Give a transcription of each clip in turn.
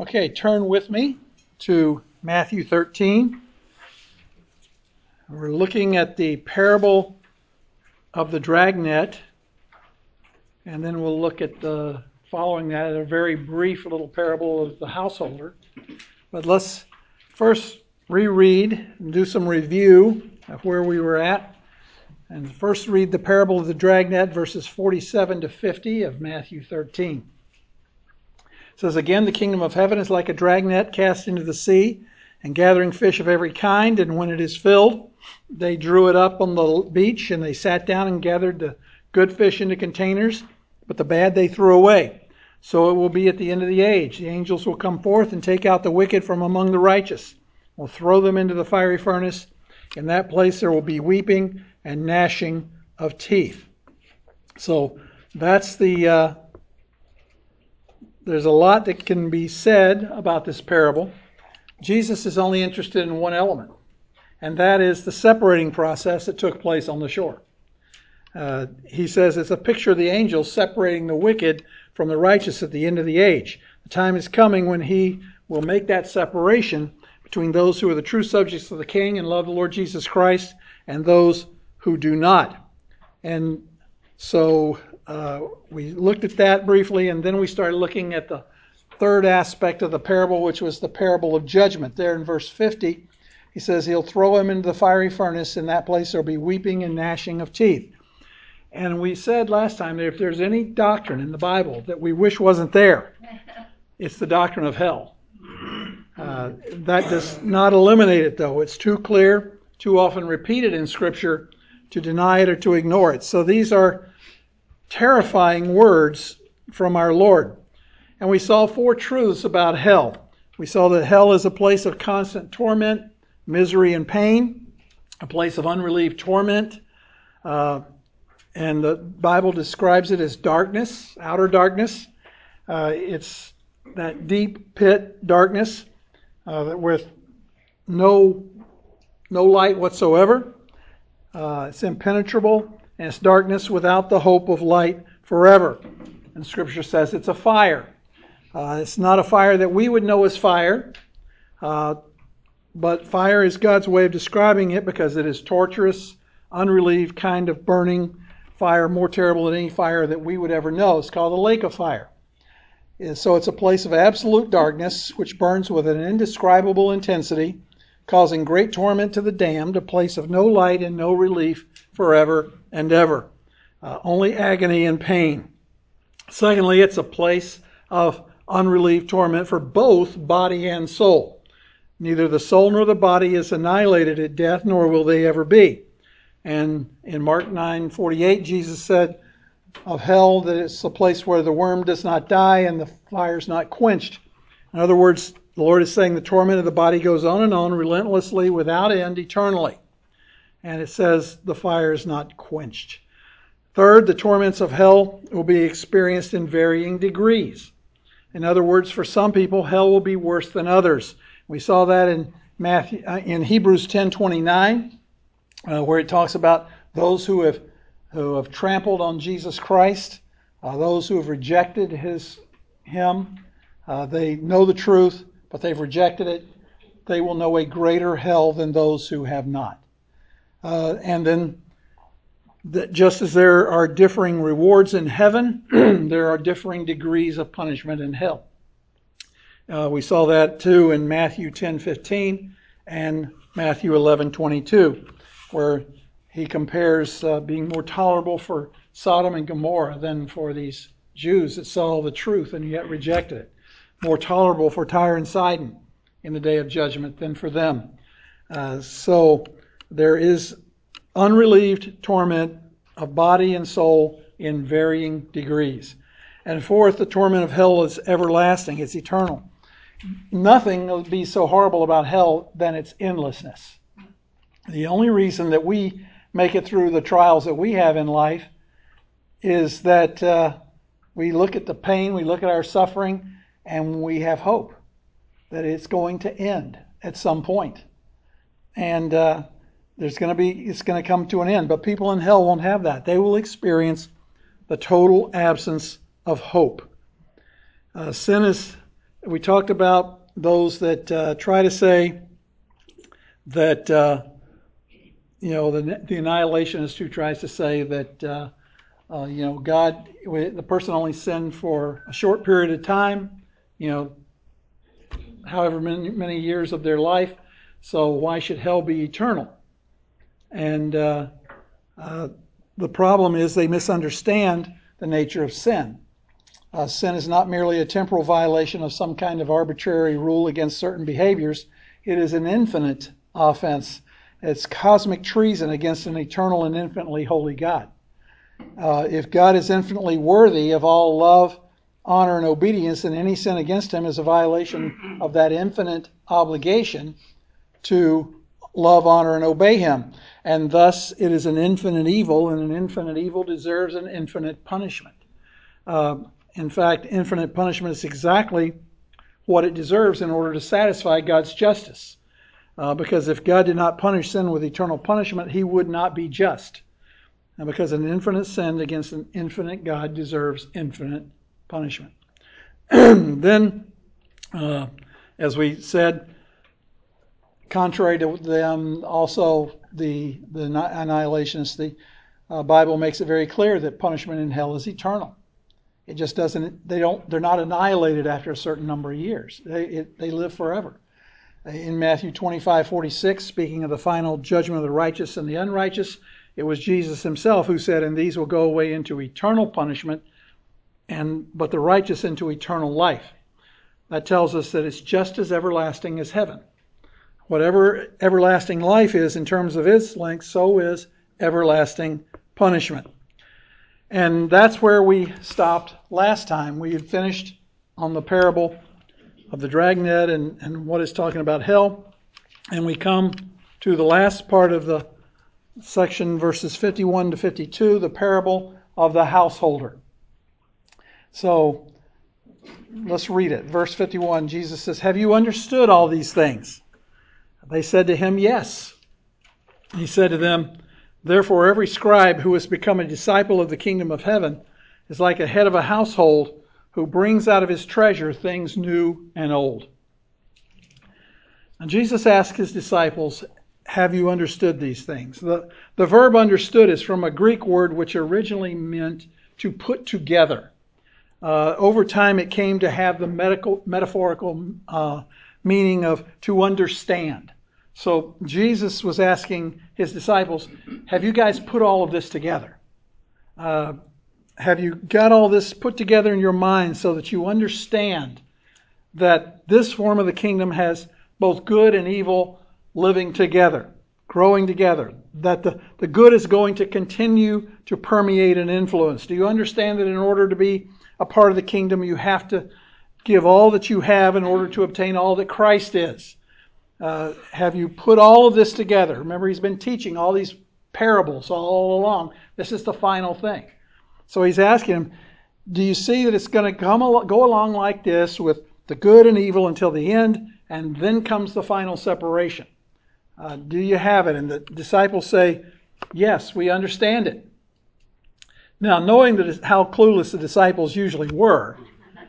Okay, turn with me to Matthew 13. We're looking at the parable of the dragnet, and then we'll look at the following that a very brief little parable of the householder. But let's first reread and do some review of where we were at. And first read the parable of the dragnet, verses 47 to 50 of Matthew 13. Says, Again, the kingdom of heaven is like a dragnet cast into the sea and gathering fish of every kind. And when it is filled, they drew it up on the beach and they sat down and gathered the good fish into containers, but the bad they threw away. So it will be at the end of the age. The angels will come forth and take out the wicked from among the righteous, will throw them into the fiery furnace. In that place there will be weeping and gnashing of teeth. So that's the. Uh, there's a lot that can be said about this parable. Jesus is only interested in one element, and that is the separating process that took place on the shore. Uh, he says it's a picture of the angels separating the wicked from the righteous at the end of the age. The time is coming when he will make that separation between those who are the true subjects of the king and love the Lord Jesus Christ and those who do not. And so uh, we looked at that briefly, and then we started looking at the third aspect of the parable, which was the parable of judgment. There in verse 50, he says, He'll throw him into the fiery furnace. In that place, there'll be weeping and gnashing of teeth. And we said last time that if there's any doctrine in the Bible that we wish wasn't there, it's the doctrine of hell. Uh, that does not eliminate it, though. It's too clear, too often repeated in Scripture to deny it or to ignore it. So these are terrifying words from our Lord. And we saw four truths about hell. We saw that hell is a place of constant torment, misery, and pain, a place of unrelieved torment. Uh, and the Bible describes it as darkness, outer darkness. Uh, it's that deep pit darkness uh, with no no light whatsoever. Uh, it's impenetrable, and it's darkness without the hope of light forever. And Scripture says it's a fire. Uh, it's not a fire that we would know as fire, uh, but fire is God's way of describing it because it is torturous, unrelieved kind of burning fire, more terrible than any fire that we would ever know. It's called the lake of fire. And So it's a place of absolute darkness which burns with an indescribable intensity, causing great torment to the damned, a place of no light and no relief forever and ever. Uh, only agony and pain. Secondly, it's a place of unrelieved torment for both body and soul. Neither the soul nor the body is annihilated at death, nor will they ever be. And in Mark 9:48, Jesus said of hell that it's a place where the worm does not die and the fire is not quenched. In other words, the Lord is saying the torment of the body goes on and on relentlessly without end eternally. And it says the fire is not quenched. Third, the torments of hell will be experienced in varying degrees. In other words, for some people, hell will be worse than others. We saw that in Matthew, uh, in Hebrews 10:29, uh, where it talks about those who have who have trampled on Jesus Christ, uh, those who have rejected his him. Uh, they know the truth, but they've rejected it. They will know a greater hell than those who have not. Uh, and then, that just as there are differing rewards in heaven, there are differing degrees of punishment in hell. Uh, we saw that too in Matthew 10:15 and Matthew 11:22, where he compares uh, being more tolerable for Sodom and Gomorrah than for these Jews that saw the truth and yet rejected it. More tolerable for Tyre and Sidon in the day of judgment than for them. Uh, so there is unrelieved torment of body and soul in varying degrees. And fourth, the torment of hell is everlasting, it's eternal. Nothing will be so horrible about hell than its endlessness. The only reason that we make it through the trials that we have in life is that uh, we look at the pain, we look at our suffering, and we have hope that it's going to end at some point. And uh, there's going to be, it's going to come to an end. But people in hell won't have that. They will experience the total absence of hope. Uh, sin is, we talked about those that uh, try to say that uh, you know the the annihilationist who tries to say that uh, uh, you know God the person only sinned for a short period of time, you know, however many many years of their life. So why should hell be eternal? And uh, uh, the problem is they misunderstand the nature of sin. Uh, sin is not merely a temporal violation of some kind of arbitrary rule against certain behaviors. It is an infinite offense. It's cosmic treason against an eternal and infinitely holy God. Uh, if God is infinitely worthy of all love, honor, and obedience, then any sin against him is a violation of that infinite obligation to love, honor, and obey him. And thus, it is an infinite evil, and an infinite evil deserves an infinite punishment. Uh, in fact, infinite punishment is exactly what it deserves in order to satisfy God's justice. Uh, because if God did not punish sin with eternal punishment, he would not be just. And because an infinite sin against an infinite God deserves infinite punishment. then, uh, as we said, contrary to them, also the the annihilationists, the uh, Bible makes it very clear that punishment in hell is eternal. It just doesn't. They don't. They're not annihilated after a certain number of years. They it, they live forever. In Matthew 25, 46, speaking of the final judgment of the righteous and the unrighteous, it was Jesus himself who said, "And these will go away into eternal punishment, and but the righteous into eternal life." That tells us that it's just as everlasting as heaven. Whatever everlasting life is in terms of its length, so is everlasting punishment. And that's where we stopped last time. We had finished on the parable of the dragnet and, and what is talking about hell. And we come to the last part of the section, verses 51 to 52, the parable of the householder. So let's read it. Verse 51 Jesus says, Have you understood all these things? They said to him, Yes. He said to them, Therefore, every scribe who has become a disciple of the kingdom of heaven is like a head of a household who brings out of his treasure things new and old. And Jesus asked his disciples, Have you understood these things? The, the verb understood is from a Greek word which originally meant to put together. Uh, over time, it came to have the medical, metaphorical uh, meaning of to understand. So Jesus was asking his disciples, Have you guys put all of this together? Uh, have you got all this put together in your mind so that you understand that this form of the kingdom has both good and evil living together, growing together? That the, the good is going to continue to permeate and influence. Do you understand that in order to be a part of the kingdom, you have to give all that you have in order to obtain all that Christ is? Uh, have you put all of this together? Remember, he's been teaching all these parables all along. This is the final thing. So he's asking him, Do you see that it's going to come go along like this with the good and evil until the end, and then comes the final separation? Uh, do you have it? And the disciples say, Yes, we understand it. Now, knowing that how clueless the disciples usually were,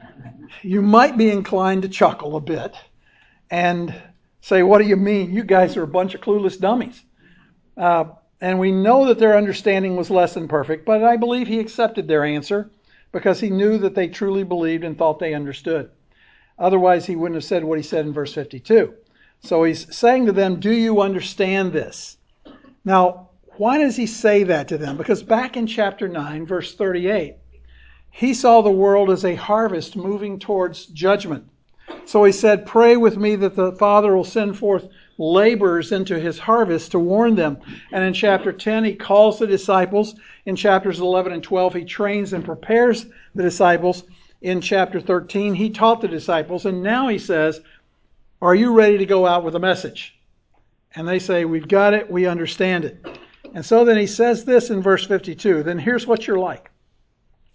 you might be inclined to chuckle a bit and say, What do you mean? You guys are a bunch of clueless dummies. Uh, and we know that their understanding was less than perfect, but I believe he accepted their answer because he knew that they truly believed and thought they understood. Otherwise, he wouldn't have said what he said in verse 52. So he's saying to them, Do you understand this? Now, why does he say that to them? Because back in chapter 9, verse 38, he saw the world as a harvest moving towards judgment. So he said, Pray with me that the Father will send forth laborers into his harvest to warn them. And in chapter 10, he calls the disciples. In chapters 11 and 12, he trains and prepares the disciples. In chapter 13, he taught the disciples. And now he says, Are you ready to go out with a message? And they say, We've got it, we understand it. And so then he says this in verse 52 Then here's what you're like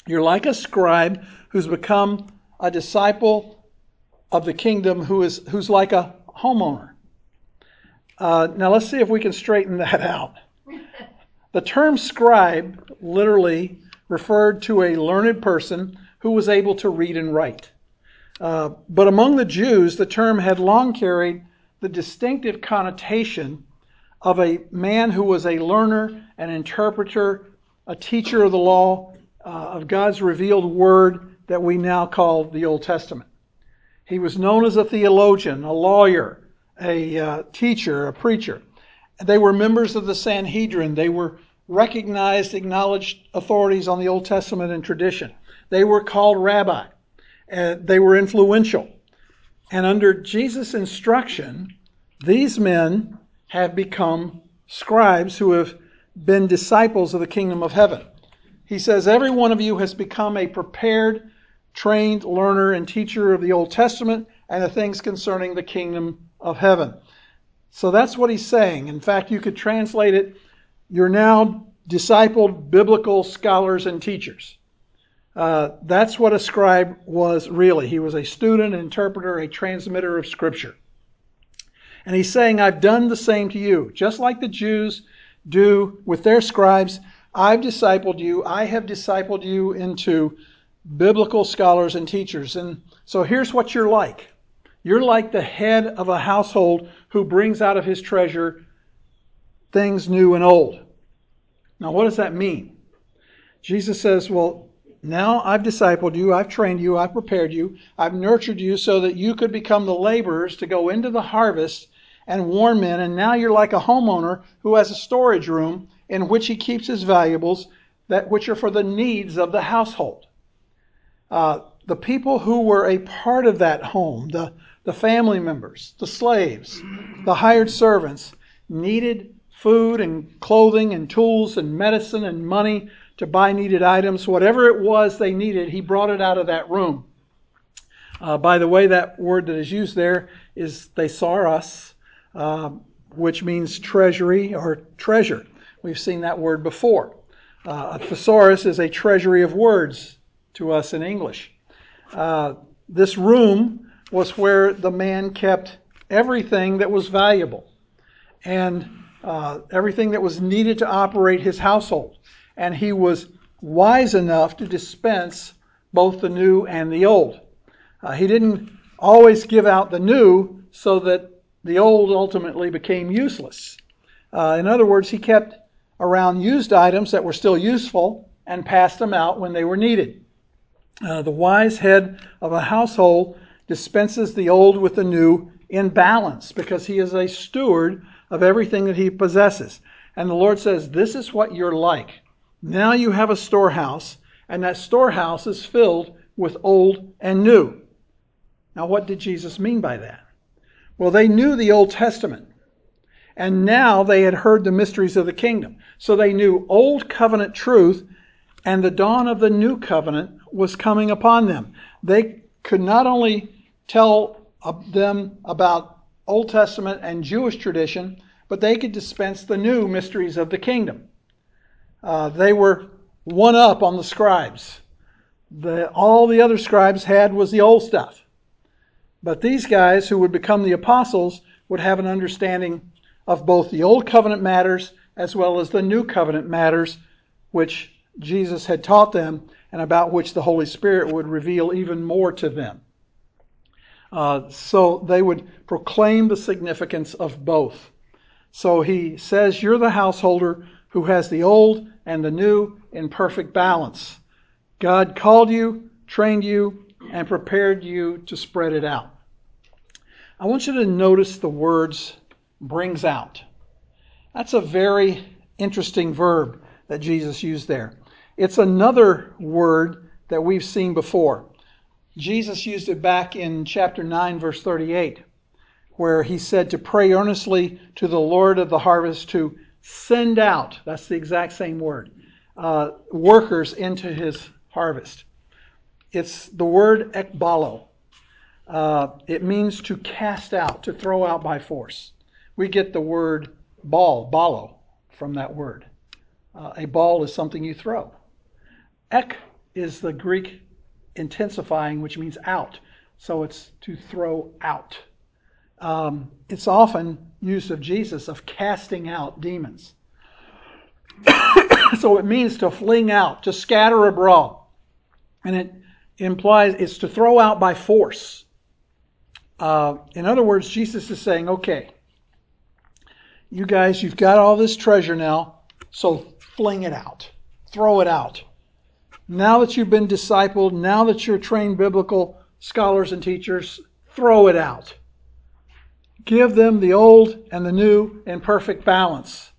you're like a scribe who's become a disciple of the kingdom who is who's like a homeowner. Uh, now let's see if we can straighten that out. The term scribe literally referred to a learned person who was able to read and write. Uh, but among the Jews, the term had long carried the distinctive connotation of a man who was a learner, an interpreter, a teacher of the law, uh, of God's revealed word that we now call the Old Testament. He was known as a theologian, a lawyer, a uh, teacher, a preacher. They were members of the Sanhedrin. They were recognized, acknowledged authorities on the Old Testament and tradition. They were called rabbi. Uh, they were influential. And under Jesus' instruction, these men have become scribes who have been disciples of the kingdom of heaven. He says, Every one of you has become a prepared trained learner and teacher of the Old Testament and the things concerning the kingdom of heaven. So that's what he's saying. In fact, you could translate it you're now discipled biblical scholars and teachers. Uh, that's what a scribe was really. He was a student, interpreter, a transmitter of Scripture. And he's saying, I've done the same to you. Just like the Jews do with their scribes, I've discipled you. I have discipled you into biblical scholars and teachers. And so here's what you're like you're like the head of a household who brings out of his treasure things new and old. Now, what does that mean? Jesus says, Well, now I've discipled you, I've trained you, I've prepared you, I've nurtured you so that you could become the laborers to go into the harvest and warn men. And now you're like a homeowner who has a storage room in which he keeps his valuables that which are for the needs of the household. Uh, the people who were a part of that home, the, the family members, the slaves, the hired servants, needed food and clothing and tools and medicine and money to buy needed items. Whatever it was they needed, he brought it out of that room. Uh, by the way, that word that is used there is thesaurus, uh, which means treasury or treasure. We've seen that word before. Uh, a thesaurus is a treasury of words to us in English. Uh, this room was where the man kept everything that was valuable and uh, everything that was needed to operate his household. And he was wise enough to dispense both the new and the old. Uh, he didn't always give out the new so that the old ultimately became useless. Uh, in other words, he kept around used items that were still useful and passed them out when they were needed. Uh, the wise head of a household dispenses the old with the new in balance because he is a steward of everything that he possesses. And the Lord says, This is what you're like. Now you have a storehouse, and that storehouse is filled with old and new. Now, what did Jesus mean by that? Well, they knew the Old Testament, and now they had heard the mysteries of the kingdom. So they knew Old Covenant truth, and the dawn of the New Covenant was coming upon them. They could not only tell them about Old Testament and Jewish tradition, but they could dispense the new mysteries of the kingdom. Uh, they were one up on the scribes. The, all the other scribes had was the old stuff. But these guys who would become the apostles would have an understanding of both the old covenant matters as well as the new covenant matters, which Jesus had taught them and about which the Holy Spirit would reveal even more to them. Uh, so they would proclaim the significance of both. So he says, You're the householder who has the old and the new in perfect balance. God called you, trained you, and prepared you to spread it out. I want you to notice the words brings out. That's a very interesting verb that Jesus used there. It's another word that we've seen before. Jesus used it back in chapter 9, verse 38, where he said to pray earnestly to the Lord of the harvest to send out, that's the exact same word, uh, workers into his harvest. It's the word ekbalo. Uh, it means to cast out, to throw out by force. We get the word ball, balo, from that word. Uh, a ball is something you throw. Ek is the Greek intensifying, which means out. So it's to throw out. Um, it's often used of Jesus of casting out demons. so it means to fling out, to scatter abroad. And it implies it's to throw out by force. Uh, in other words, Jesus is saying, okay, you guys, you've got all this treasure now, so fling it out, throw it out. Now that you've been discipled, now that you're trained biblical scholars and teachers, throw it out. Give them the old and the new in perfect balance.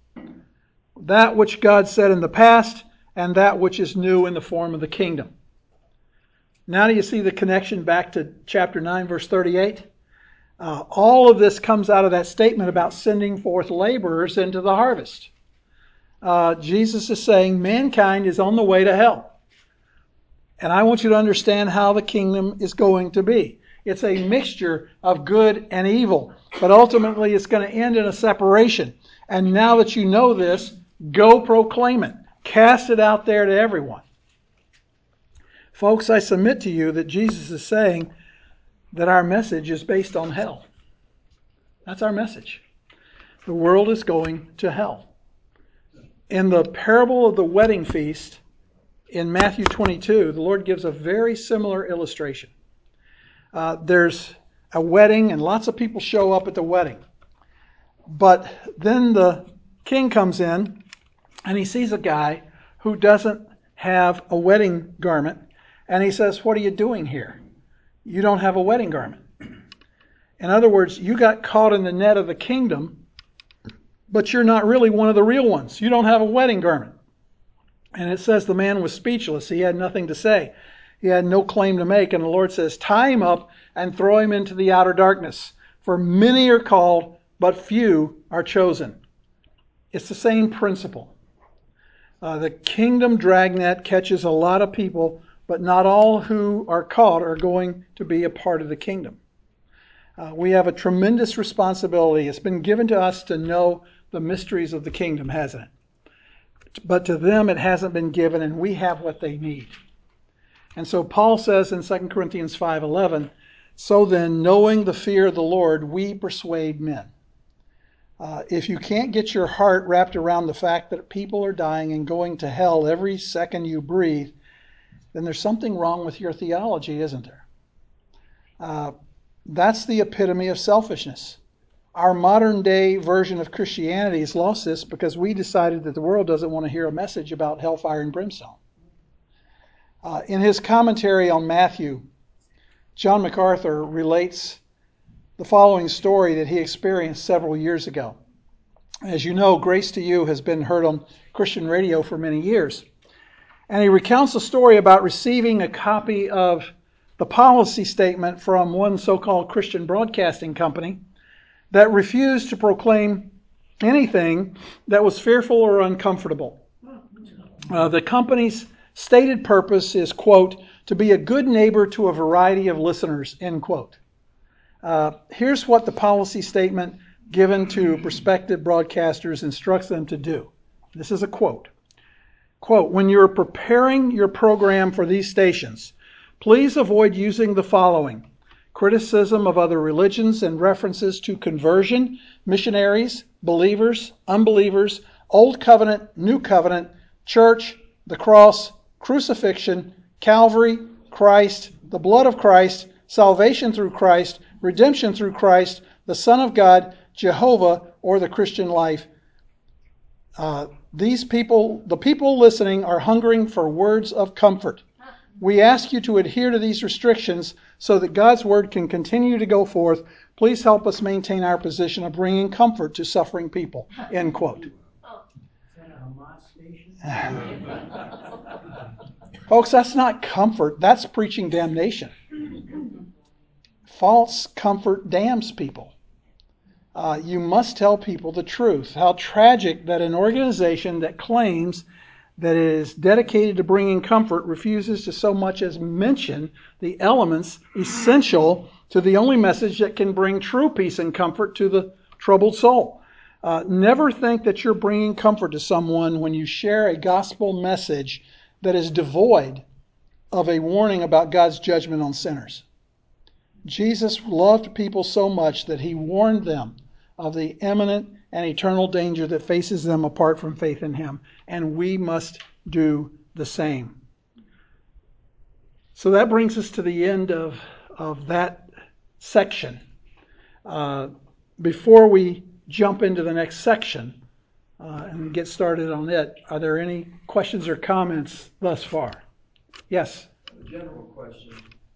That which God said in the past and that which is new in the form of the kingdom. Now, do you see the connection back to chapter 9, verse 38? Uh, all of this comes out of that statement about sending forth laborers into the harvest. Uh, Jesus is saying mankind is on the way to hell. And I want you to understand how the kingdom is going to be. It's a mixture of good and evil, but ultimately it's going to end in a separation. And now that you know this, go proclaim it. Cast it out there to everyone. Folks, I submit to you that Jesus is saying that our message is based on hell. That's our message. The world is going to hell. In the parable of the wedding feast in Matthew 22, the Lord gives a very similar illustration. Uh, there's a wedding, and lots of people show up at the wedding. But then the king comes in, and he sees a guy who doesn't have a wedding garment, and he says, What are you doing here? You don't have a wedding garment. In other words, you got caught in the net of the kingdom, but you're not really one of the real ones. You don't have a wedding garment. And it says the man was speechless. He had nothing to say. He had no claim to make. And the Lord says, Tie him up and throw him into the outer darkness. For many are called, but few are chosen. It's the same principle. Uh, the kingdom dragnet catches a lot of people but not all who are caught are going to be a part of the kingdom. Uh, we have a tremendous responsibility. It's been given to us to know the mysteries of the kingdom, hasn't it? But to them it hasn't been given, and we have what they need. And so Paul says in 2 Corinthians 5:11, "So then, knowing the fear of the Lord, we persuade men." Uh, if you can't get your heart wrapped around the fact that people are dying and going to hell every second you breathe, then there's something wrong with your theology, isn't there? Uh, that's the epitome of selfishness. Our modern day version of Christianity has lost this because we decided that the world doesn't want to hear a message about hellfire and brimstone. Uh, in his commentary on Matthew, John MacArthur relates the following story that he experienced several years ago. As you know, Grace to You has been heard on Christian radio for many years. And he recounts a story about receiving a copy of the policy statement from one so called Christian broadcasting company that refused to proclaim anything that was fearful or uncomfortable. Uh, the company's stated purpose is, quote, to be a good neighbor to a variety of listeners, end quote. Uh, here's what the policy statement given to prospective broadcasters instructs them to do. This is a quote. Quote, when you're preparing your program for these stations, please avoid using the following criticism of other religions and references to conversion, missionaries, believers, unbelievers, Old Covenant, New Covenant, church, the cross, crucifixion, Calvary, Christ, the blood of Christ, salvation through Christ, redemption through Christ, the Son of God, Jehovah, or the Christian life. Uh, these people, the people listening, are hungering for words of comfort. We ask you to adhere to these restrictions so that God's word can continue to go forth. Please help us maintain our position of bringing comfort to suffering people. End quote. Folks, that's not comfort, that's preaching damnation. False comfort damns people uh, you must tell people the truth. How tragic that an organization that claims that is dedicated to bringing comfort refuses to so much as mention the elements essential to the only message that can bring true peace and comfort to the troubled soul. Uh, never think that you're bringing comfort to someone when you share a gospel message that is devoid of a warning about God's judgment on sinners. Jesus loved people so much that he warned them of the imminent and eternal danger that faces them apart from faith in Him. And we must do the same. So that brings us to the end of, of that section. Uh, before we jump into the next section uh, and get started on it, are there any questions or comments thus far? Yes? A general question.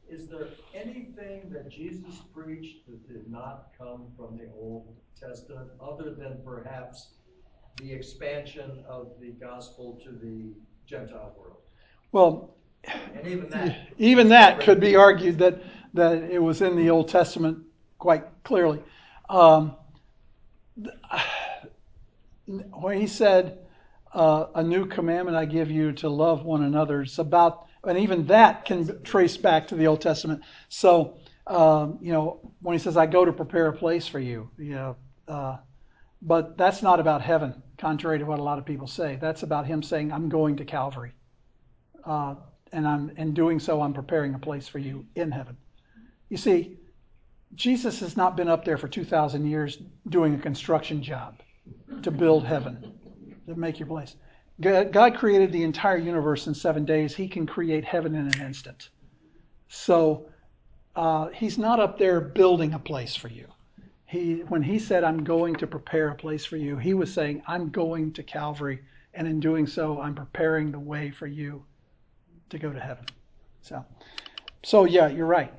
Is there anything that Jesus preached that did not come from the Old Testament other than perhaps the expansion of the gospel to the Gentile world? Well, And even that. even that could be argued that, that it was in the Old Testament quite clearly. Um, when he said, uh, A new commandment I give you to love one another, it's about, and even that can trace back to the Old Testament. So, um, you know, when he says, I go to prepare a place for you, you know, uh, but that's not about heaven, contrary to what a lot of people say. That's about him saying, I'm going to Calvary. Uh, and I'm in doing so, I'm preparing a place for you in heaven. You see, Jesus has not been up there for 2,000 years doing a construction job to build heaven, to make your place. God created the entire universe in seven days. He can create heaven in an instant. So uh, he's not up there building a place for you. He, when he said, I'm going to prepare a place for you, he was saying, I'm going to Calvary, and in doing so, I'm preparing the way for you to go to heaven. So, so yeah, you're right.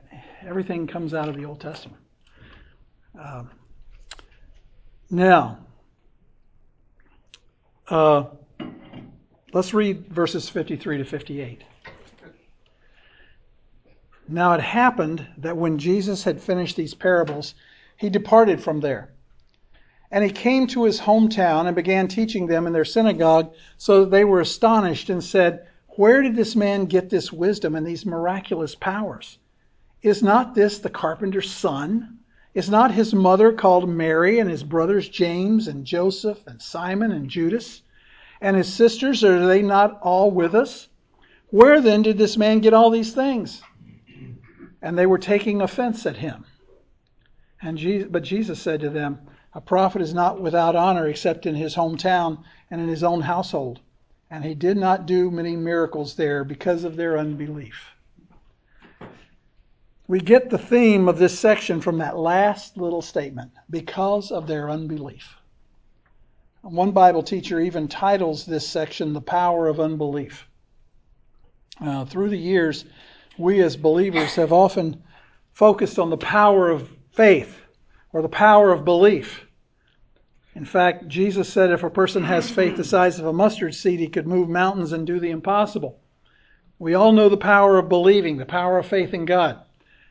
Everything comes out of the Old Testament. Um, now, uh, let's read verses 53 to 58. Now it happened that when Jesus had finished these parables, he departed from there. And he came to his hometown and began teaching them in their synagogue, so that they were astonished and said, Where did this man get this wisdom and these miraculous powers? Is not this the carpenter's son? Is not his mother called Mary, and his brothers James and Joseph and Simon and Judas? And his sisters, are they not all with us? Where then did this man get all these things? And they were taking offense at him. And Jesus, but Jesus said to them, A prophet is not without honor except in his hometown and in his own household. And he did not do many miracles there because of their unbelief. We get the theme of this section from that last little statement because of their unbelief. One Bible teacher even titles this section The Power of Unbelief. Uh, through the years, we as believers have often focused on the power of faith or the power of belief. In fact, Jesus said if a person has faith the size of a mustard seed, he could move mountains and do the impossible. We all know the power of believing, the power of faith in God.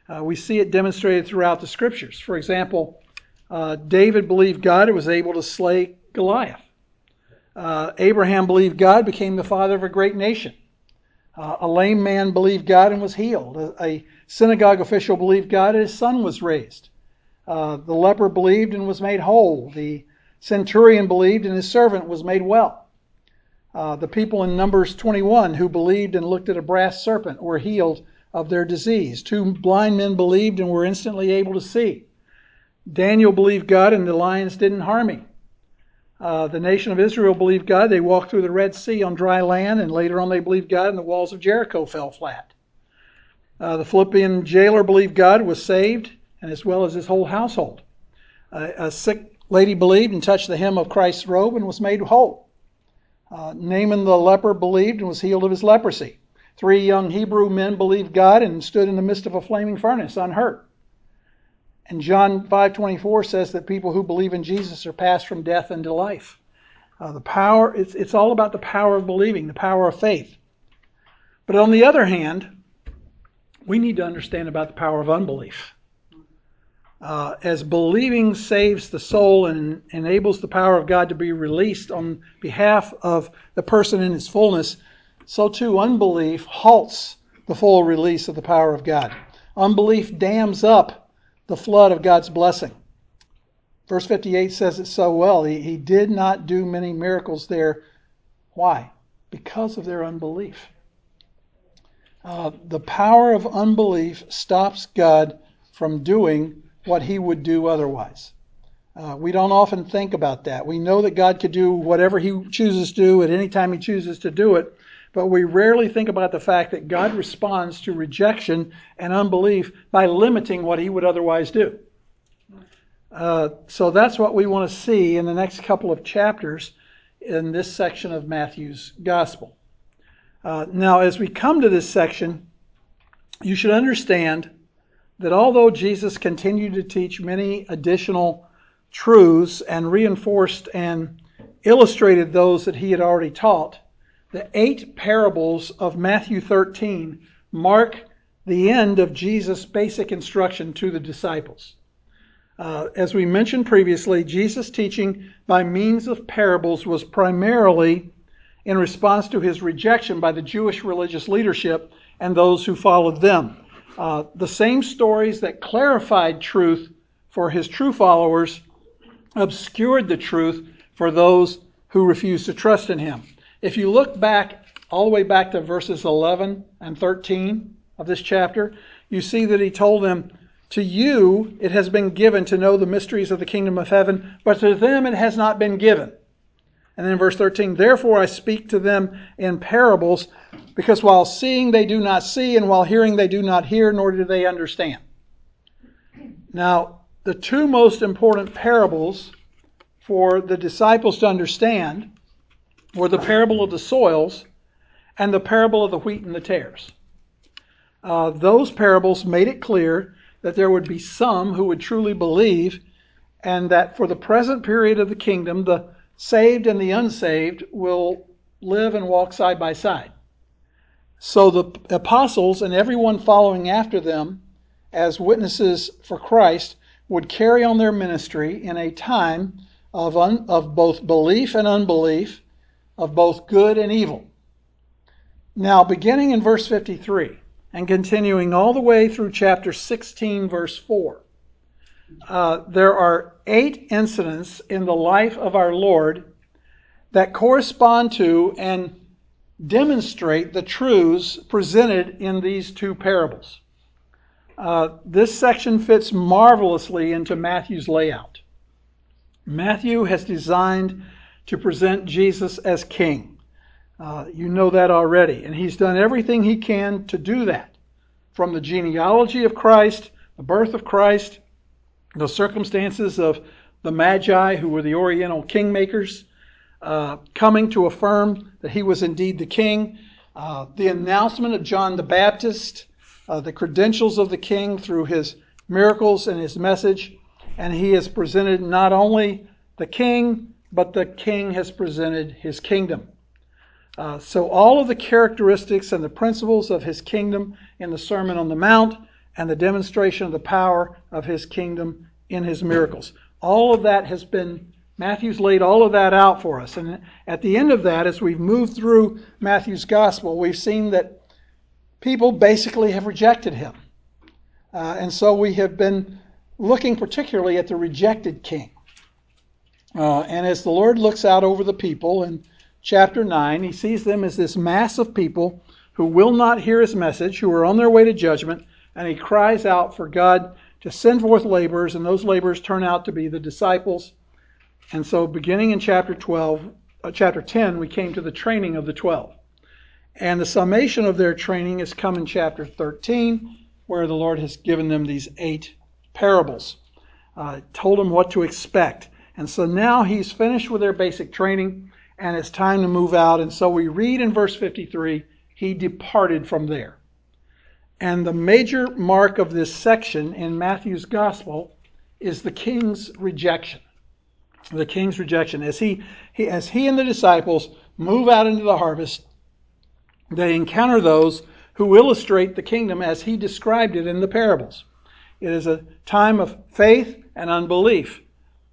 Uh, we see it demonstrated throughout the scriptures. For example, uh, David believed God and was able to slay Goliath. Uh, Abraham believed God, became the father of a great nation. Uh, a lame man believed God and was healed. A, a synagogue official believed God and his son was raised. Uh, the leper believed and was made whole. The centurion believed and his servant was made well. Uh, the people in Numbers 21 who believed and looked at a brass serpent were healed of their disease. Two blind men believed and were instantly able to see. Daniel believed God and the lions didn't harm him. Uh, the nation of Israel believed God. They walked through the Red Sea on dry land, and later on they believed God, and the walls of Jericho fell flat. Uh, the Philippian jailer believed God was saved, and as well as his whole household. A sick lady believed and touched the hem of Christ's robe and was made whole. Uh, Naaman the leper believed and was healed of his leprosy. Three young Hebrew men believed God and stood in the midst of a flaming furnace unhurt. And John 5:24 says that people who believe in Jesus are passed from death into life. Uh, the power it's, it's all about the power of believing, the power of faith. But on the other hand, we need to understand about the power of unbelief. Uh, as believing saves the soul and enables the power of God to be released on behalf of the person in his fullness, so too unbelief halts the full release of the power of God. Unbelief dams up the flood of God's blessing. Verse 58 says it so well. He, he did not do many miracles there. Why? Because of their unbelief. Uh, the power of unbelief stops God from doing what he would do otherwise. Uh, we don't often think about that. We know that God could do whatever he chooses to do at any time he chooses to do it, but we rarely think about the fact that God responds to rejection and unbelief by limiting what he would otherwise do. Uh, so that's what we want to see in the next couple of chapters in this section of Matthew's gospel. Uh, now, as we come to this section, you should understand that although Jesus continued to teach many additional truths and reinforced and illustrated those that he had already taught, the eight parables of Matthew 13 mark the end of Jesus' basic instruction to the disciples. Uh, as we mentioned previously, Jesus' teaching by means of parables was primarily in response to his rejection by the Jewish religious leadership and those who followed them. Uh, the same stories that clarified truth for his true followers obscured the truth for those who refused to trust in him. If you look back all the way back to verses 11 and 13 of this chapter, you see that he told them, To you it has been given to know the mysteries of the kingdom of heaven, but to them it has not been given. And then verse 13, Therefore I speak to them in parables, because while seeing they do not see, and while hearing they do not hear, nor do they understand. Now, the two most important parables for the disciples to understand were the parable of the soils and the parable of the wheat and the tares. Uh, those parables made it clear that there would be some who would truly believe, and that for the present period of the kingdom, the saved and the unsaved will live and walk side by side. So the apostles and everyone following after them as witnesses for Christ would carry on their ministry in a time of, un, of both belief and unbelief, of both good and evil. Now, beginning in verse 53 and continuing all the way through chapter 16, verse 4, uh, there are eight incidents in the life of our Lord that correspond to and demonstrate the truths presented in these two parables. Uh, this section fits marvelously into Matthew's layout. Matthew has designed to present Jesus as king. Uh, you know that already. And he's done everything he can to do that. From the genealogy of Christ, the birth of Christ, the circumstances of the Magi, who were the Oriental kingmakers, uh, coming to affirm that he was indeed the king, uh, the announcement of John the Baptist, uh, the credentials of the king through his miracles and his message. And he has presented not only the king, but the king has presented his kingdom. Uh, so, all of the characteristics and the principles of his kingdom in the Sermon on the Mount and the demonstration of the power of his kingdom in his miracles. All of that has been, Matthew's laid all of that out for us. And at the end of that, as we've moved through Matthew's gospel, we've seen that people basically have rejected him. Uh, and so we have been looking particularly at the rejected king. Uh, and as the Lord looks out over the people in chapter 9, he sees them as this mass of people who will not hear his message, who are on their way to judgment, and he cries out for God to send forth laborers, and those laborers turn out to be the disciples. And so, beginning in chapter 12, uh, chapter 10, we came to the training of the 12. And the summation of their training has come in chapter 13, where the Lord has given them these eight parables, uh, told them what to expect. And so now he's finished with their basic training, and it's time to move out. And so we read in verse 53 he departed from there. And the major mark of this section in Matthew's gospel is the king's rejection. The king's rejection. As he, he, as he and the disciples move out into the harvest, they encounter those who illustrate the kingdom as he described it in the parables. It is a time of faith and unbelief,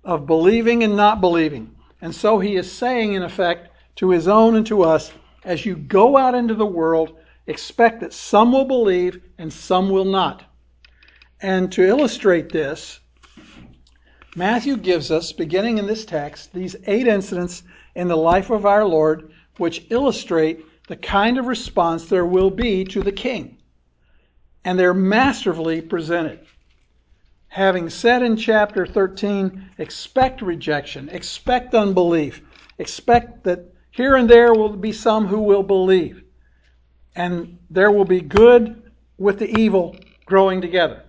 of believing and not believing. And so he is saying, in effect, to his own and to us, as you go out into the world, expect that some will believe and some will not. And to illustrate this, Matthew gives us, beginning in this text, these eight incidents in the life of our Lord which illustrate the kind of response there will be to the king. And they're masterfully presented. Having said in chapter 13, expect rejection, expect unbelief, expect that here and there will be some who will believe. And there will be good with the evil growing together.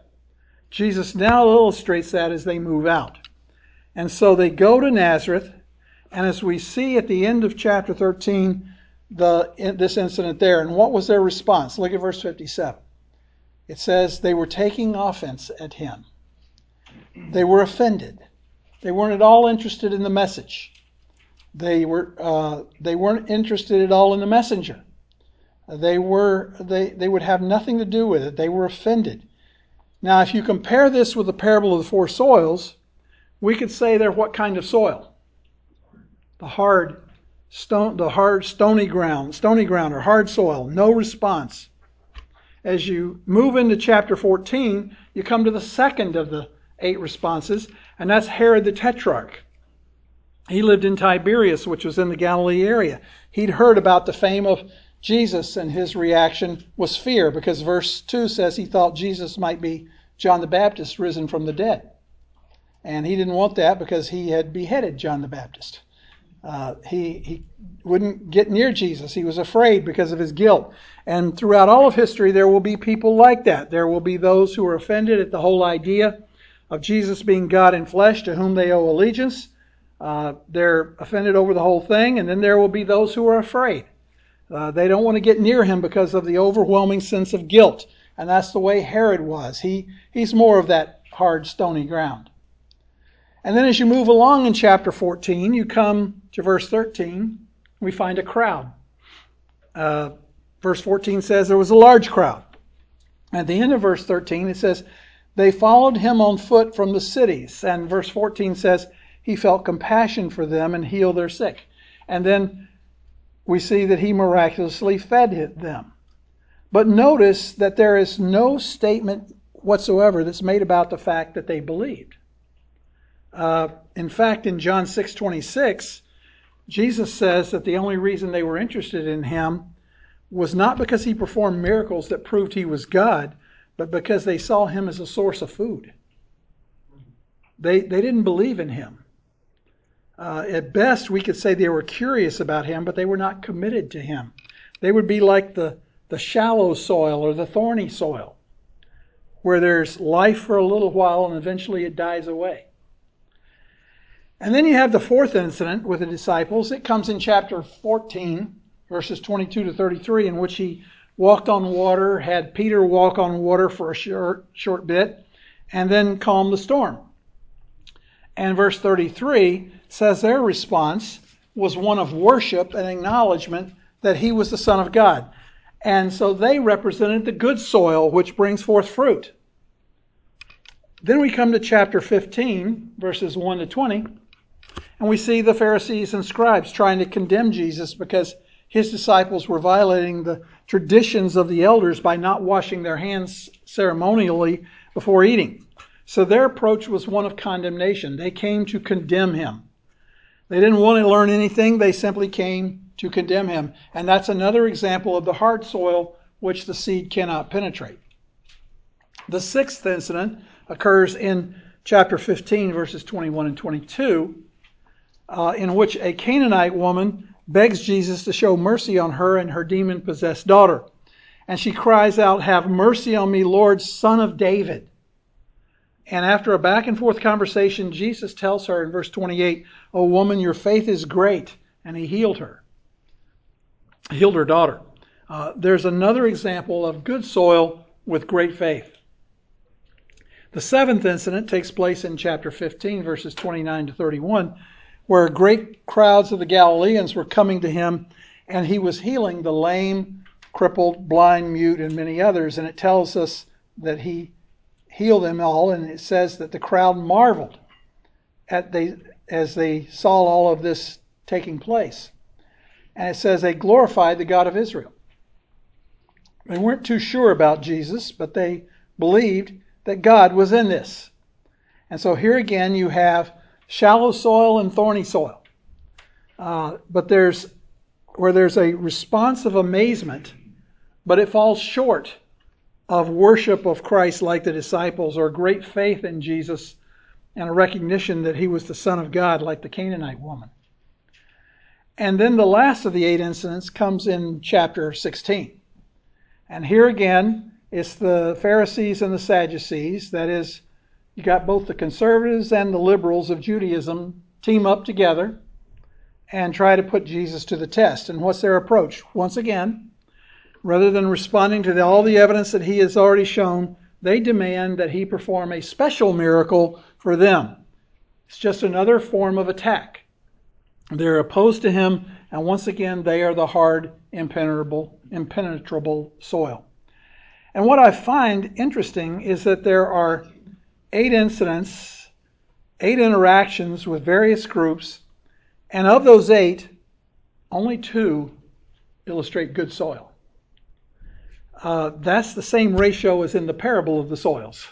Jesus now illustrates that as they move out. And so they go to Nazareth, and as we see at the end of chapter 13, the, this incident there, and what was their response? Look at verse 57. It says they were taking offense at him. They were offended. They weren't at all interested in the message. They were uh, they weren't interested at all in the messenger. They were they, they would have nothing to do with it. They were offended. Now, if you compare this with the parable of the four soils, we could say they're what kind of soil? The hard stone, the hard stony ground, stony ground or hard soil, no response. As you move into chapter 14, you come to the second of the eight responses, and that's Herod the Tetrarch. He lived in Tiberias, which was in the Galilee area. He'd heard about the fame of Jesus, and his reaction was fear because verse 2 says he thought Jesus might be John the Baptist risen from the dead. And he didn't want that because he had beheaded John the Baptist. Uh, he, he wouldn't get near Jesus. He was afraid because of his guilt. And throughout all of history, there will be people like that. There will be those who are offended at the whole idea of Jesus being God in flesh to whom they owe allegiance. Uh, they're offended over the whole thing. And then there will be those who are afraid. Uh, they don't want to get near him because of the overwhelming sense of guilt. And that's the way Herod was. He, he's more of that hard, stony ground. And then as you move along in chapter 14, you come to verse 13. We find a crowd. Uh, verse 14 says there was a large crowd. At the end of verse 13, it says, They followed him on foot from the cities. And verse 14 says, He felt compassion for them and healed their sick. And then we see that he miraculously fed them. But notice that there is no statement whatsoever that's made about the fact that they believed. Uh, in fact, in John 6:26, Jesus says that the only reason they were interested in him was not because he performed miracles that proved he was God, but because they saw him as a source of food. They, they didn't believe in him. Uh, at best, we could say they were curious about him, but they were not committed to him. They would be like the, the shallow soil or the thorny soil, where there's life for a little while and eventually it dies away. And then you have the fourth incident with the disciples. It comes in chapter 14, verses 22 to 33, in which he walked on water, had Peter walk on water for a short, short bit, and then calmed the storm. And verse 33 says their response was one of worship and acknowledgement that he was the Son of God. And so they represented the good soil which brings forth fruit. Then we come to chapter 15, verses 1 to 20, and we see the Pharisees and scribes trying to condemn Jesus because his disciples were violating the traditions of the elders by not washing their hands ceremonially before eating. So their approach was one of condemnation. They came to condemn him. They didn't want to learn anything, they simply came to condemn him. And that's another example of the hard soil which the seed cannot penetrate. The sixth incident occurs in chapter 15, verses 21 and 22, uh, in which a Canaanite woman begs Jesus to show mercy on her and her demon possessed daughter. And she cries out, Have mercy on me, Lord, son of David. And after a back and forth conversation, Jesus tells her in verse 28, O woman, your faith is great. And he healed her, healed her daughter. Uh, there's another example of good soil with great faith. The seventh incident takes place in chapter 15, verses 29 to 31, where great crowds of the Galileans were coming to him, and he was healing the lame, crippled, blind, mute, and many others. And it tells us that he heal them all. And it says that the crowd marveled at they, as they saw all of this taking place. And it says they glorified the God of Israel. They weren't too sure about Jesus, but they believed that God was in this. And so here again you have shallow soil and thorny soil. Uh, but there's where there's a response of amazement, but it falls short of worship of Christ like the disciples, or great faith in Jesus and a recognition that he was the Son of God like the Canaanite woman. And then the last of the eight incidents comes in chapter 16. And here again, it's the Pharisees and the Sadducees. That is, you got both the conservatives and the liberals of Judaism team up together and try to put Jesus to the test. And what's their approach? Once again, rather than responding to the, all the evidence that he has already shown, they demand that he perform a special miracle for them. It's just another form of attack. They're opposed to him, and once again, they are the hard, impenetrable, impenetrable soil. And what I find interesting is that there are eight incidents, eight interactions with various groups, and of those eight, only two illustrate good soil. Uh, that's the same ratio as in the parable of the soils.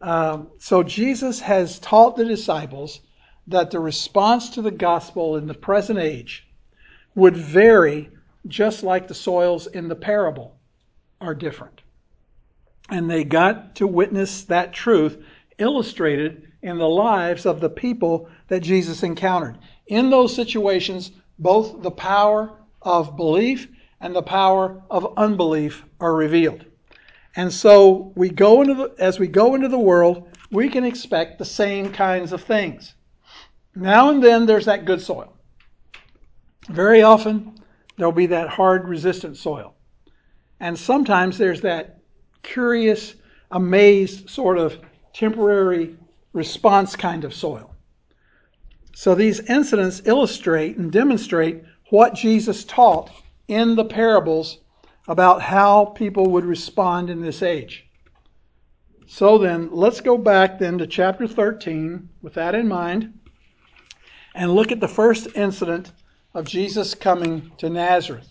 Um, so Jesus has taught the disciples that the response to the gospel in the present age would vary just like the soils in the parable are different. And they got to witness that truth illustrated in the lives of the people that Jesus encountered. In those situations, both the power of belief and the power of unbelief are revealed. And so we go into the, as we go into the world, we can expect the same kinds of things. Now and then there's that good soil. Very often there'll be that hard resistant soil. And sometimes there's that curious, amazed sort of temporary response kind of soil. So these incidents illustrate and demonstrate what Jesus taught in the parables about how people would respond in this age. So then, let's go back then to chapter 13 with that in mind and look at the first incident of Jesus coming to Nazareth.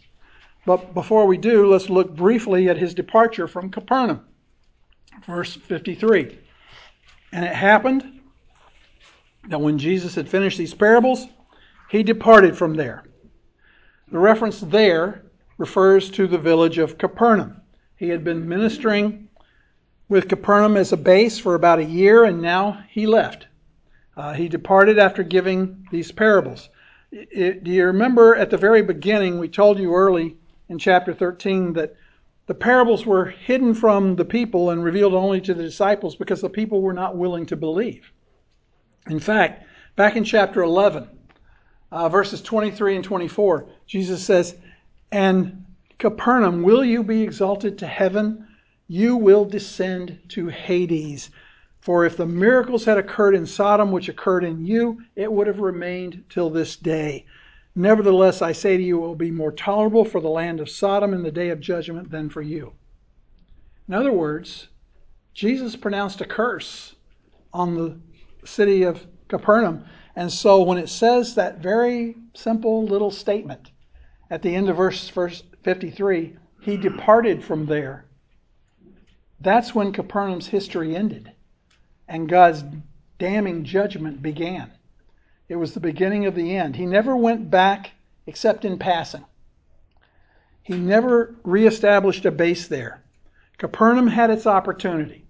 But before we do, let's look briefly at his departure from Capernaum. Verse 53. And it happened that when Jesus had finished these parables, he departed from there. The reference there refers to the village of Capernaum. He had been ministering with Capernaum as a base for about a year, and now he left. Uh, he departed after giving these parables. It, do you remember at the very beginning, we told you early in chapter 13 that the parables were hidden from the people and revealed only to the disciples because the people were not willing to believe. In fact, back in chapter 11, uh, verses 23 and 24, Jesus says, And Capernaum, will you be exalted to heaven? You will descend to Hades. For if the miracles had occurred in Sodom, which occurred in you, it would have remained till this day. Nevertheless, I say to you, it will be more tolerable for the land of Sodom in the day of judgment than for you. In other words, Jesus pronounced a curse on the city of Capernaum. And so when it says that very simple little statement at the end of verse, verse 53, he departed from there. That's when Capernaum's history ended and God's damning judgment began. It was the beginning of the end. He never went back except in passing. He never reestablished a base there. Capernaum had its opportunity.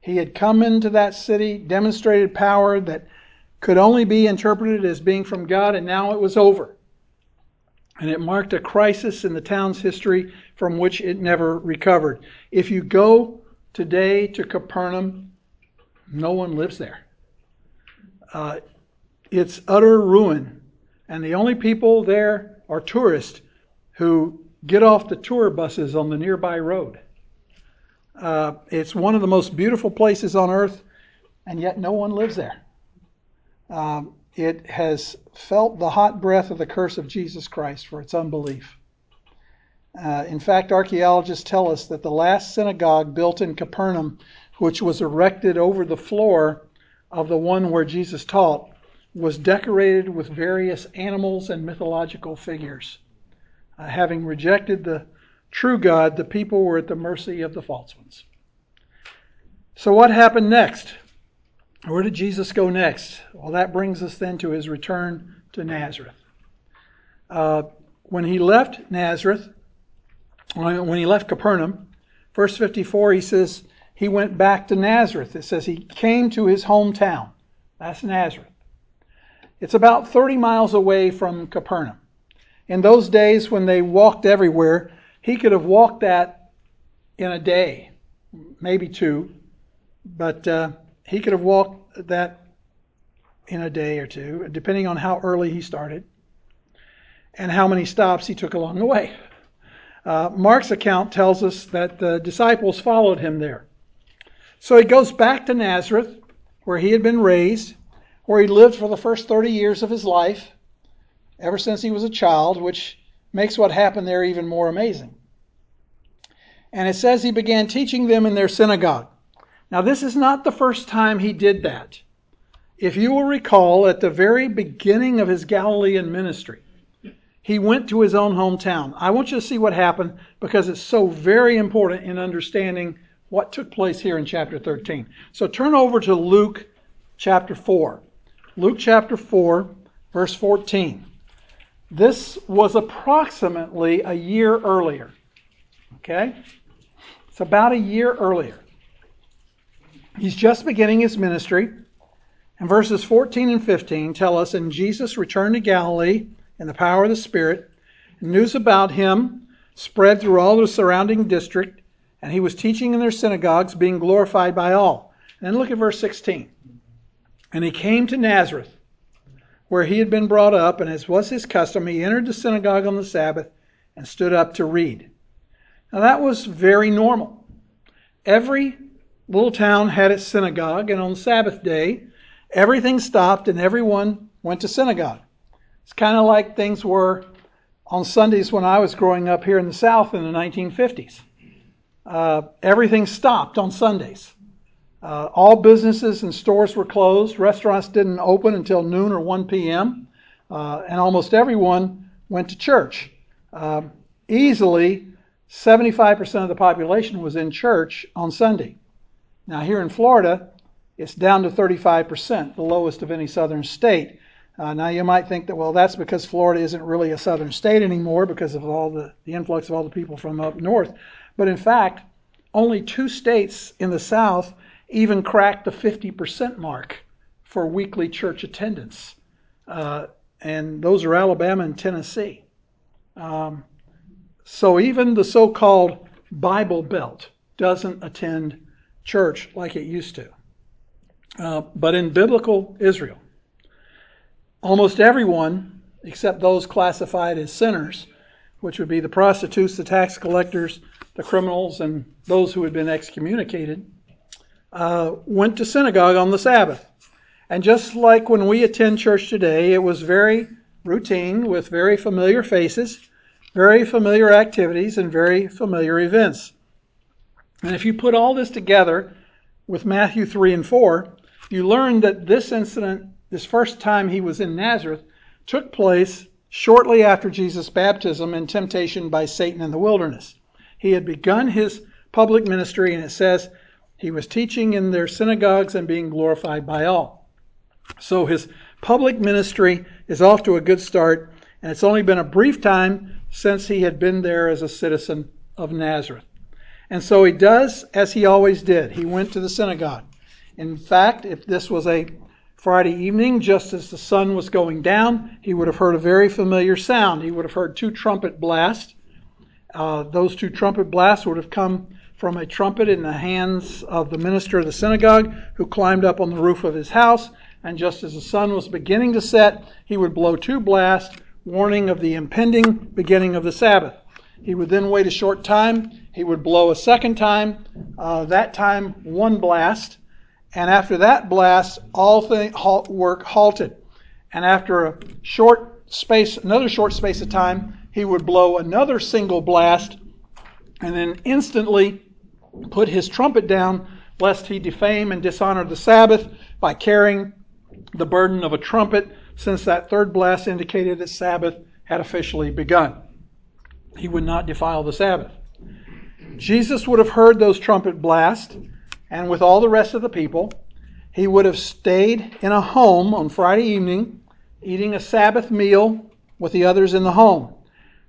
He had come into that city, demonstrated power that could only be interpreted as being from God, and now it was over. And it marked a crisis in the town's history from which it never recovered. If you go today to Capernaum, no one lives there. Uh, it's utter ruin. And the only people there are tourists who get off the tour buses on the nearby road. Uh, it's one of the most beautiful places on earth, and yet no one lives there. Um, it has felt the hot breath of the curse of Jesus Christ for its unbelief. Uh, in fact, archaeologists tell us that the last synagogue built in Capernaum which was erected over the floor of the one where Jesus taught, was decorated with various animals and mythological figures. Uh, having rejected the true God, the people were at the mercy of the false ones. So, what happened next? Where did Jesus go next? Well, that brings us then to his return to Nazareth. Uh, when he left Nazareth, when he left Capernaum, verse 54, he says, he went back to Nazareth. It says he came to his hometown. That's Nazareth. It's about 30 miles away from Capernaum. In those days when they walked everywhere, He could have walked that in a day, maybe two, but uh, he could have walked that in a day or two, depending on how early he started and how many stops he took along the way. Uh, Mark's account tells us that the disciples followed him there. So he goes back to Nazareth, where he had been raised, where he lived for the first 30 years of his life, ever since he was a child, which makes what happened there even more amazing. And it says he began teaching them in their synagogue. Now, this is not the first time he did that. If you will recall, at the very beginning of his Galilean ministry, he went to his own hometown. I want you to see what happened because it's so very important in understanding what took place here in chapter 13. So turn over to Luke chapter 4. Luke chapter 4, verse 14. This was approximately a year earlier. Okay? It's about a year earlier. He's just beginning his ministry. And verses 14 and 15 tell us, And Jesus returned to Galilee in the power of the Spirit. News about him spread through all the surrounding district, and he was teaching in their synagogues, being glorified by all. And then look at verse 16. And he came to Nazareth, where he had been brought up, and as was his custom, he entered the synagogue on the Sabbath and stood up to read. Now that was very normal. Every little town had its synagogue, and on Sabbath day, everything stopped and everyone went to synagogue. It's kind of like things were on Sundays when I was growing up here in the South in the 1950s. Uh, everything stopped on Sundays. Uh, all businesses and stores were closed. Restaurants didn't open until noon or 1 p.m. Uh, and almost everyone went to church. Uh, easily, 75% of the population was in church on Sunday. Now, here in Florida, it's down to 35%, the lowest of any southern state. Uh, now you might think that well that's because Florida isn't really a southern state anymore because of all the, the influx of all the people from up north. But in fact, only two states in the South even cracked the 50% mark for weekly church attendance. Uh, and those are Alabama and Tennessee. Um, so even the so called Bible Belt doesn't attend church like it used to. Uh, but in biblical Israel, almost everyone, except those classified as sinners, which would be the prostitutes, the tax collectors, the criminals, and those who had been excommunicated, uh, went to synagogue on the Sabbath. And just like when we attend church today, it was very routine with very familiar faces, very familiar activities, and very familiar events. And if you put all this together with Matthew 3 and 4, you learn that this incident this first time he was in Nazareth, took place shortly after Jesus' baptism and temptation by Satan in the wilderness. He had begun his public ministry, and it says he was teaching in their synagogues and being glorified by all. So his public ministry is off to a good start, and it's only been a brief time since he had been there as a citizen of Nazareth. And so he does as he always did. He went to the synagogue. In fact, if this was a Friday evening, just as the sun was going down, he would have heard a very familiar sound. He would have heard two trumpet blasts. Uh, those two trumpet blasts would have come from a trumpet in the hands of the minister of the synagogue who climbed up on the roof of his house. And just as the sun was beginning to set, he would blow two blasts, warning of the impending beginning of the Sabbath. He would then wait a short time. He would blow a second time, uh, that time one blast. And after that blast, all halt, work halted. And after a short space, another short space of time, he would blow another single blast and then instantly put his trumpet down, lest he defame and dishonor the Sabbath by carrying the burden of a trumpet, since that third blast indicated that Sabbath had officially begun. He would not defile the Sabbath. Jesus would have heard those trumpet blasts and with all the rest of the people, he would have stayed in a home on Friday evening, eating a Sabbath meal with the others in the home.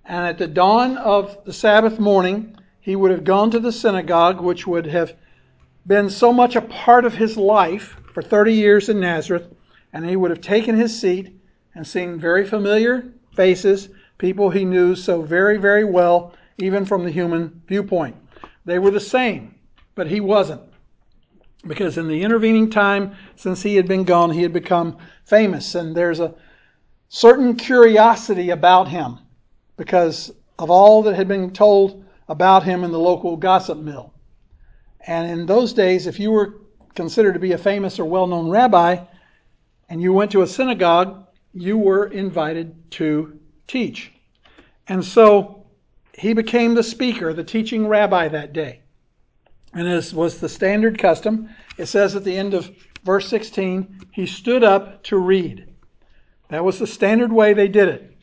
And at the dawn of the Sabbath morning, he would have gone to the synagogue, which would have been so much a part of his life for 30 years in Nazareth, and he would have taken his seat and seen very familiar faces, people he knew so very, very well, even from the human viewpoint. They were the same, but he wasn't. Because in the intervening time since he had been gone, he had become famous. And there's a certain curiosity about him because of all that had been told about him in the local gossip mill. And in those days, if you were considered to be a famous or well known rabbi and you went to a synagogue, you were invited to teach. And so he became the speaker, the teaching rabbi that day. And as was the standard custom, it says at the end of verse 16, he stood up to read. That was the standard way they did it.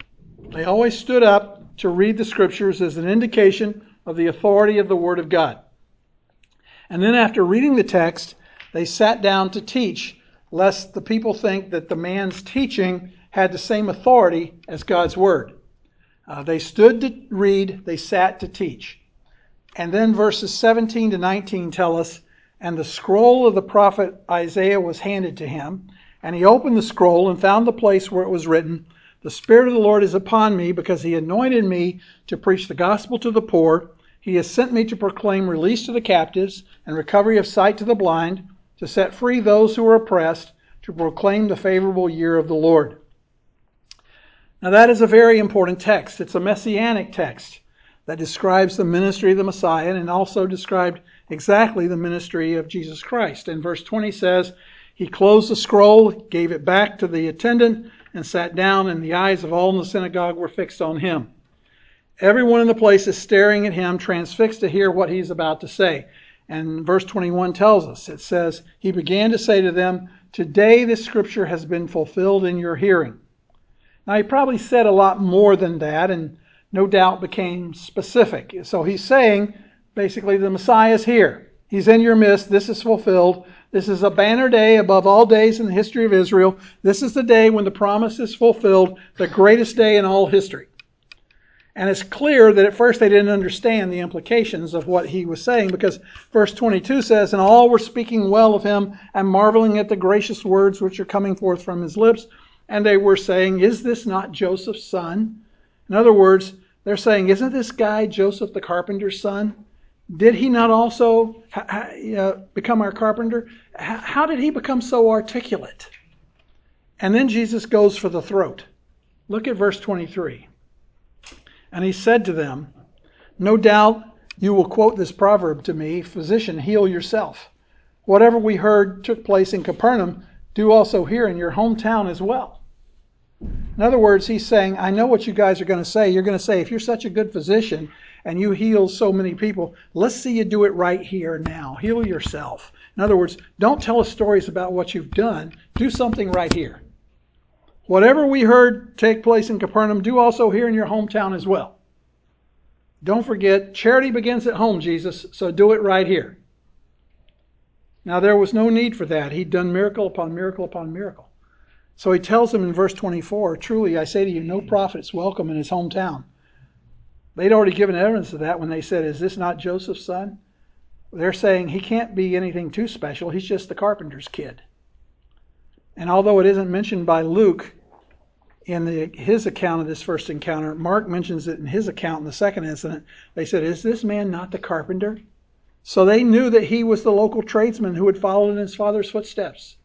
They always stood up to read the scriptures as an indication of the authority of the Word of God. And then after reading the text, they sat down to teach, lest the people think that the man's teaching had the same authority as God's Word. Uh, they stood to read, they sat to teach. And then verses 17 to 19 tell us, And the scroll of the prophet Isaiah was handed to him, and he opened the scroll and found the place where it was written, The Spirit of the Lord is upon me, because he anointed me to preach the gospel to the poor. He has sent me to proclaim release to the captives and recovery of sight to the blind, to set free those who are oppressed, to proclaim the favorable year of the Lord. Now, that is a very important text. It's a messianic text that describes the ministry of the Messiah and also described exactly the ministry of Jesus Christ. And verse 20 says, He closed the scroll, gave it back to the attendant, and sat down, and the eyes of all in the synagogue were fixed on him. Everyone in the place is staring at him, transfixed to hear what he's about to say. And verse 21 tells us it says, He began to say to them, Today this scripture has been fulfilled in your hearing. Now, he probably said a lot more than that and no doubt became specific. So he's saying basically the Messiah is here. He's in your midst. This is fulfilled. This is a banner day above all days in the history of Israel. This is the day when the promise is fulfilled, the greatest day in all history. And it's clear that at first they didn't understand the implications of what he was saying because verse 22 says, And all were speaking well of him and marveling at the gracious words which are coming forth from his lips. And they were saying, Is this not Joseph's son? In other words, they're saying, Isn't this guy Joseph the carpenter's son? Did he not also become our carpenter? How did he become so articulate? And then Jesus goes for the throat. Look at verse 23. And he said to them, No doubt you will quote this proverb to me Physician, heal yourself. Whatever we heard took place in Capernaum, do also here in your hometown as well. In other words, he's saying, I know what you guys are going to say. You're going to say, if you're such a good physician and you heal so many people, let's see you do it right here now. Heal yourself. In other words, don't tell us stories about what you've done. Do something right here. Whatever we heard take place in Capernaum, do also here in your hometown as well. Don't forget, charity begins at home, Jesus, so do it right here. Now, there was no need for that. He'd done miracle upon miracle upon miracle. So he tells them in verse 24 Truly, I say to you, no prophet is welcome in his hometown. They'd already given evidence of that when they said, Is this not Joseph's son? They're saying he can't be anything too special. He's just the carpenter's kid. And although it isn't mentioned by Luke in the, his account of this first encounter, Mark mentions it in his account in the second incident. They said, Is this man not the carpenter? So they knew that he was the local tradesman who had followed in his father's footsteps.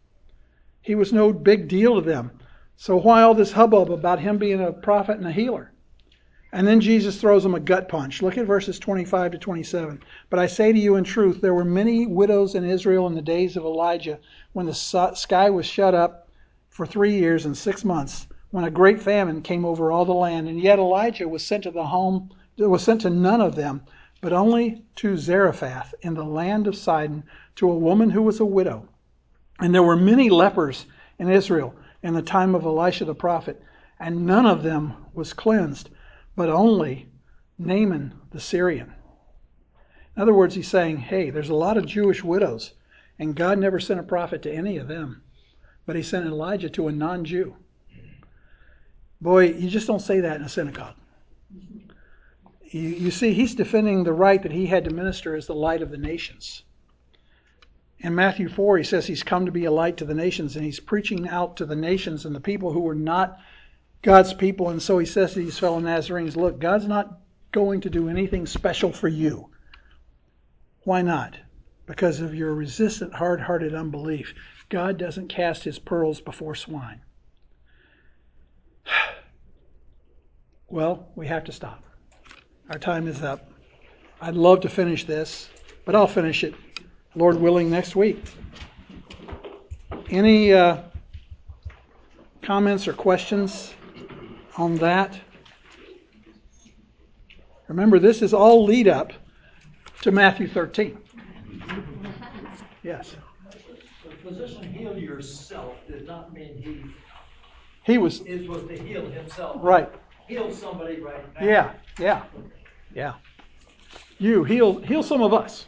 He was no big deal to them. So why all this hubbub about him being a prophet and a healer? And then Jesus throws them a gut punch. Look at verses 25 to 27. But I say to you in truth, there were many widows in Israel in the days of Elijah when the sky was shut up for three years and six months when a great famine came over all the land, and yet Elijah was sent to the home was sent to none of them, but only to Zarephath in the land of Sidon, to a woman who was a widow. And there were many lepers in Israel in the time of Elisha the prophet, and none of them was cleansed, but only Naaman the Syrian. In other words, he's saying, hey, there's a lot of Jewish widows, and God never sent a prophet to any of them, but he sent Elijah to a non Jew. Boy, you just don't say that in a synagogue. You, you see, he's defending the right that he had to minister as the light of the nations. In Matthew 4, he says he's come to be a light to the nations, and he's preaching out to the nations and the people who were not God's people. And so he says to these fellow Nazarenes, Look, God's not going to do anything special for you. Why not? Because of your resistant, hard hearted unbelief. God doesn't cast his pearls before swine. Well, we have to stop. Our time is up. I'd love to finish this, but I'll finish it, Lord willing, next week. Any uh, comments or questions on that? Remember, this is all lead up to Matthew 13. Yes. The physician heal yourself did not mean he He was, is was to heal himself. right. Heal somebody right now. Yeah, yeah, yeah. You heal, heal some of us.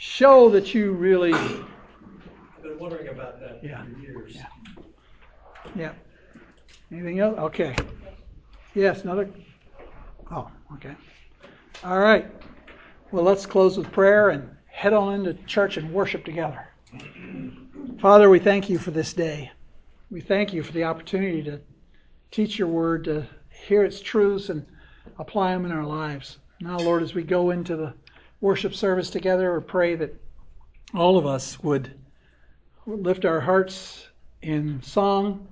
Show that you really, I've been wondering about that Yeah. for years. Yeah. yeah. Anything else? Okay. Yes, another. Oh, okay. All right. Well, let's close with prayer and head on into church and worship together. Father, we thank you for this day. We thank you for the opportunity to teach your word, to hear its truths and apply them in our lives. Now, Lord, as we go into the worship service together, or pray that all of us would lift our hearts in song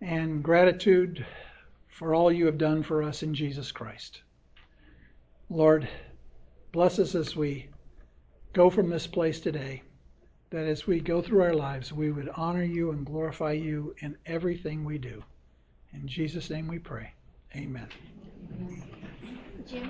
and gratitude for all you have done for us in Jesus Christ. Lord, bless us as we go from this place today, that as we go through our lives, we would honor you and glorify you in everything we do. In Jesus' name we pray. Amen. 行，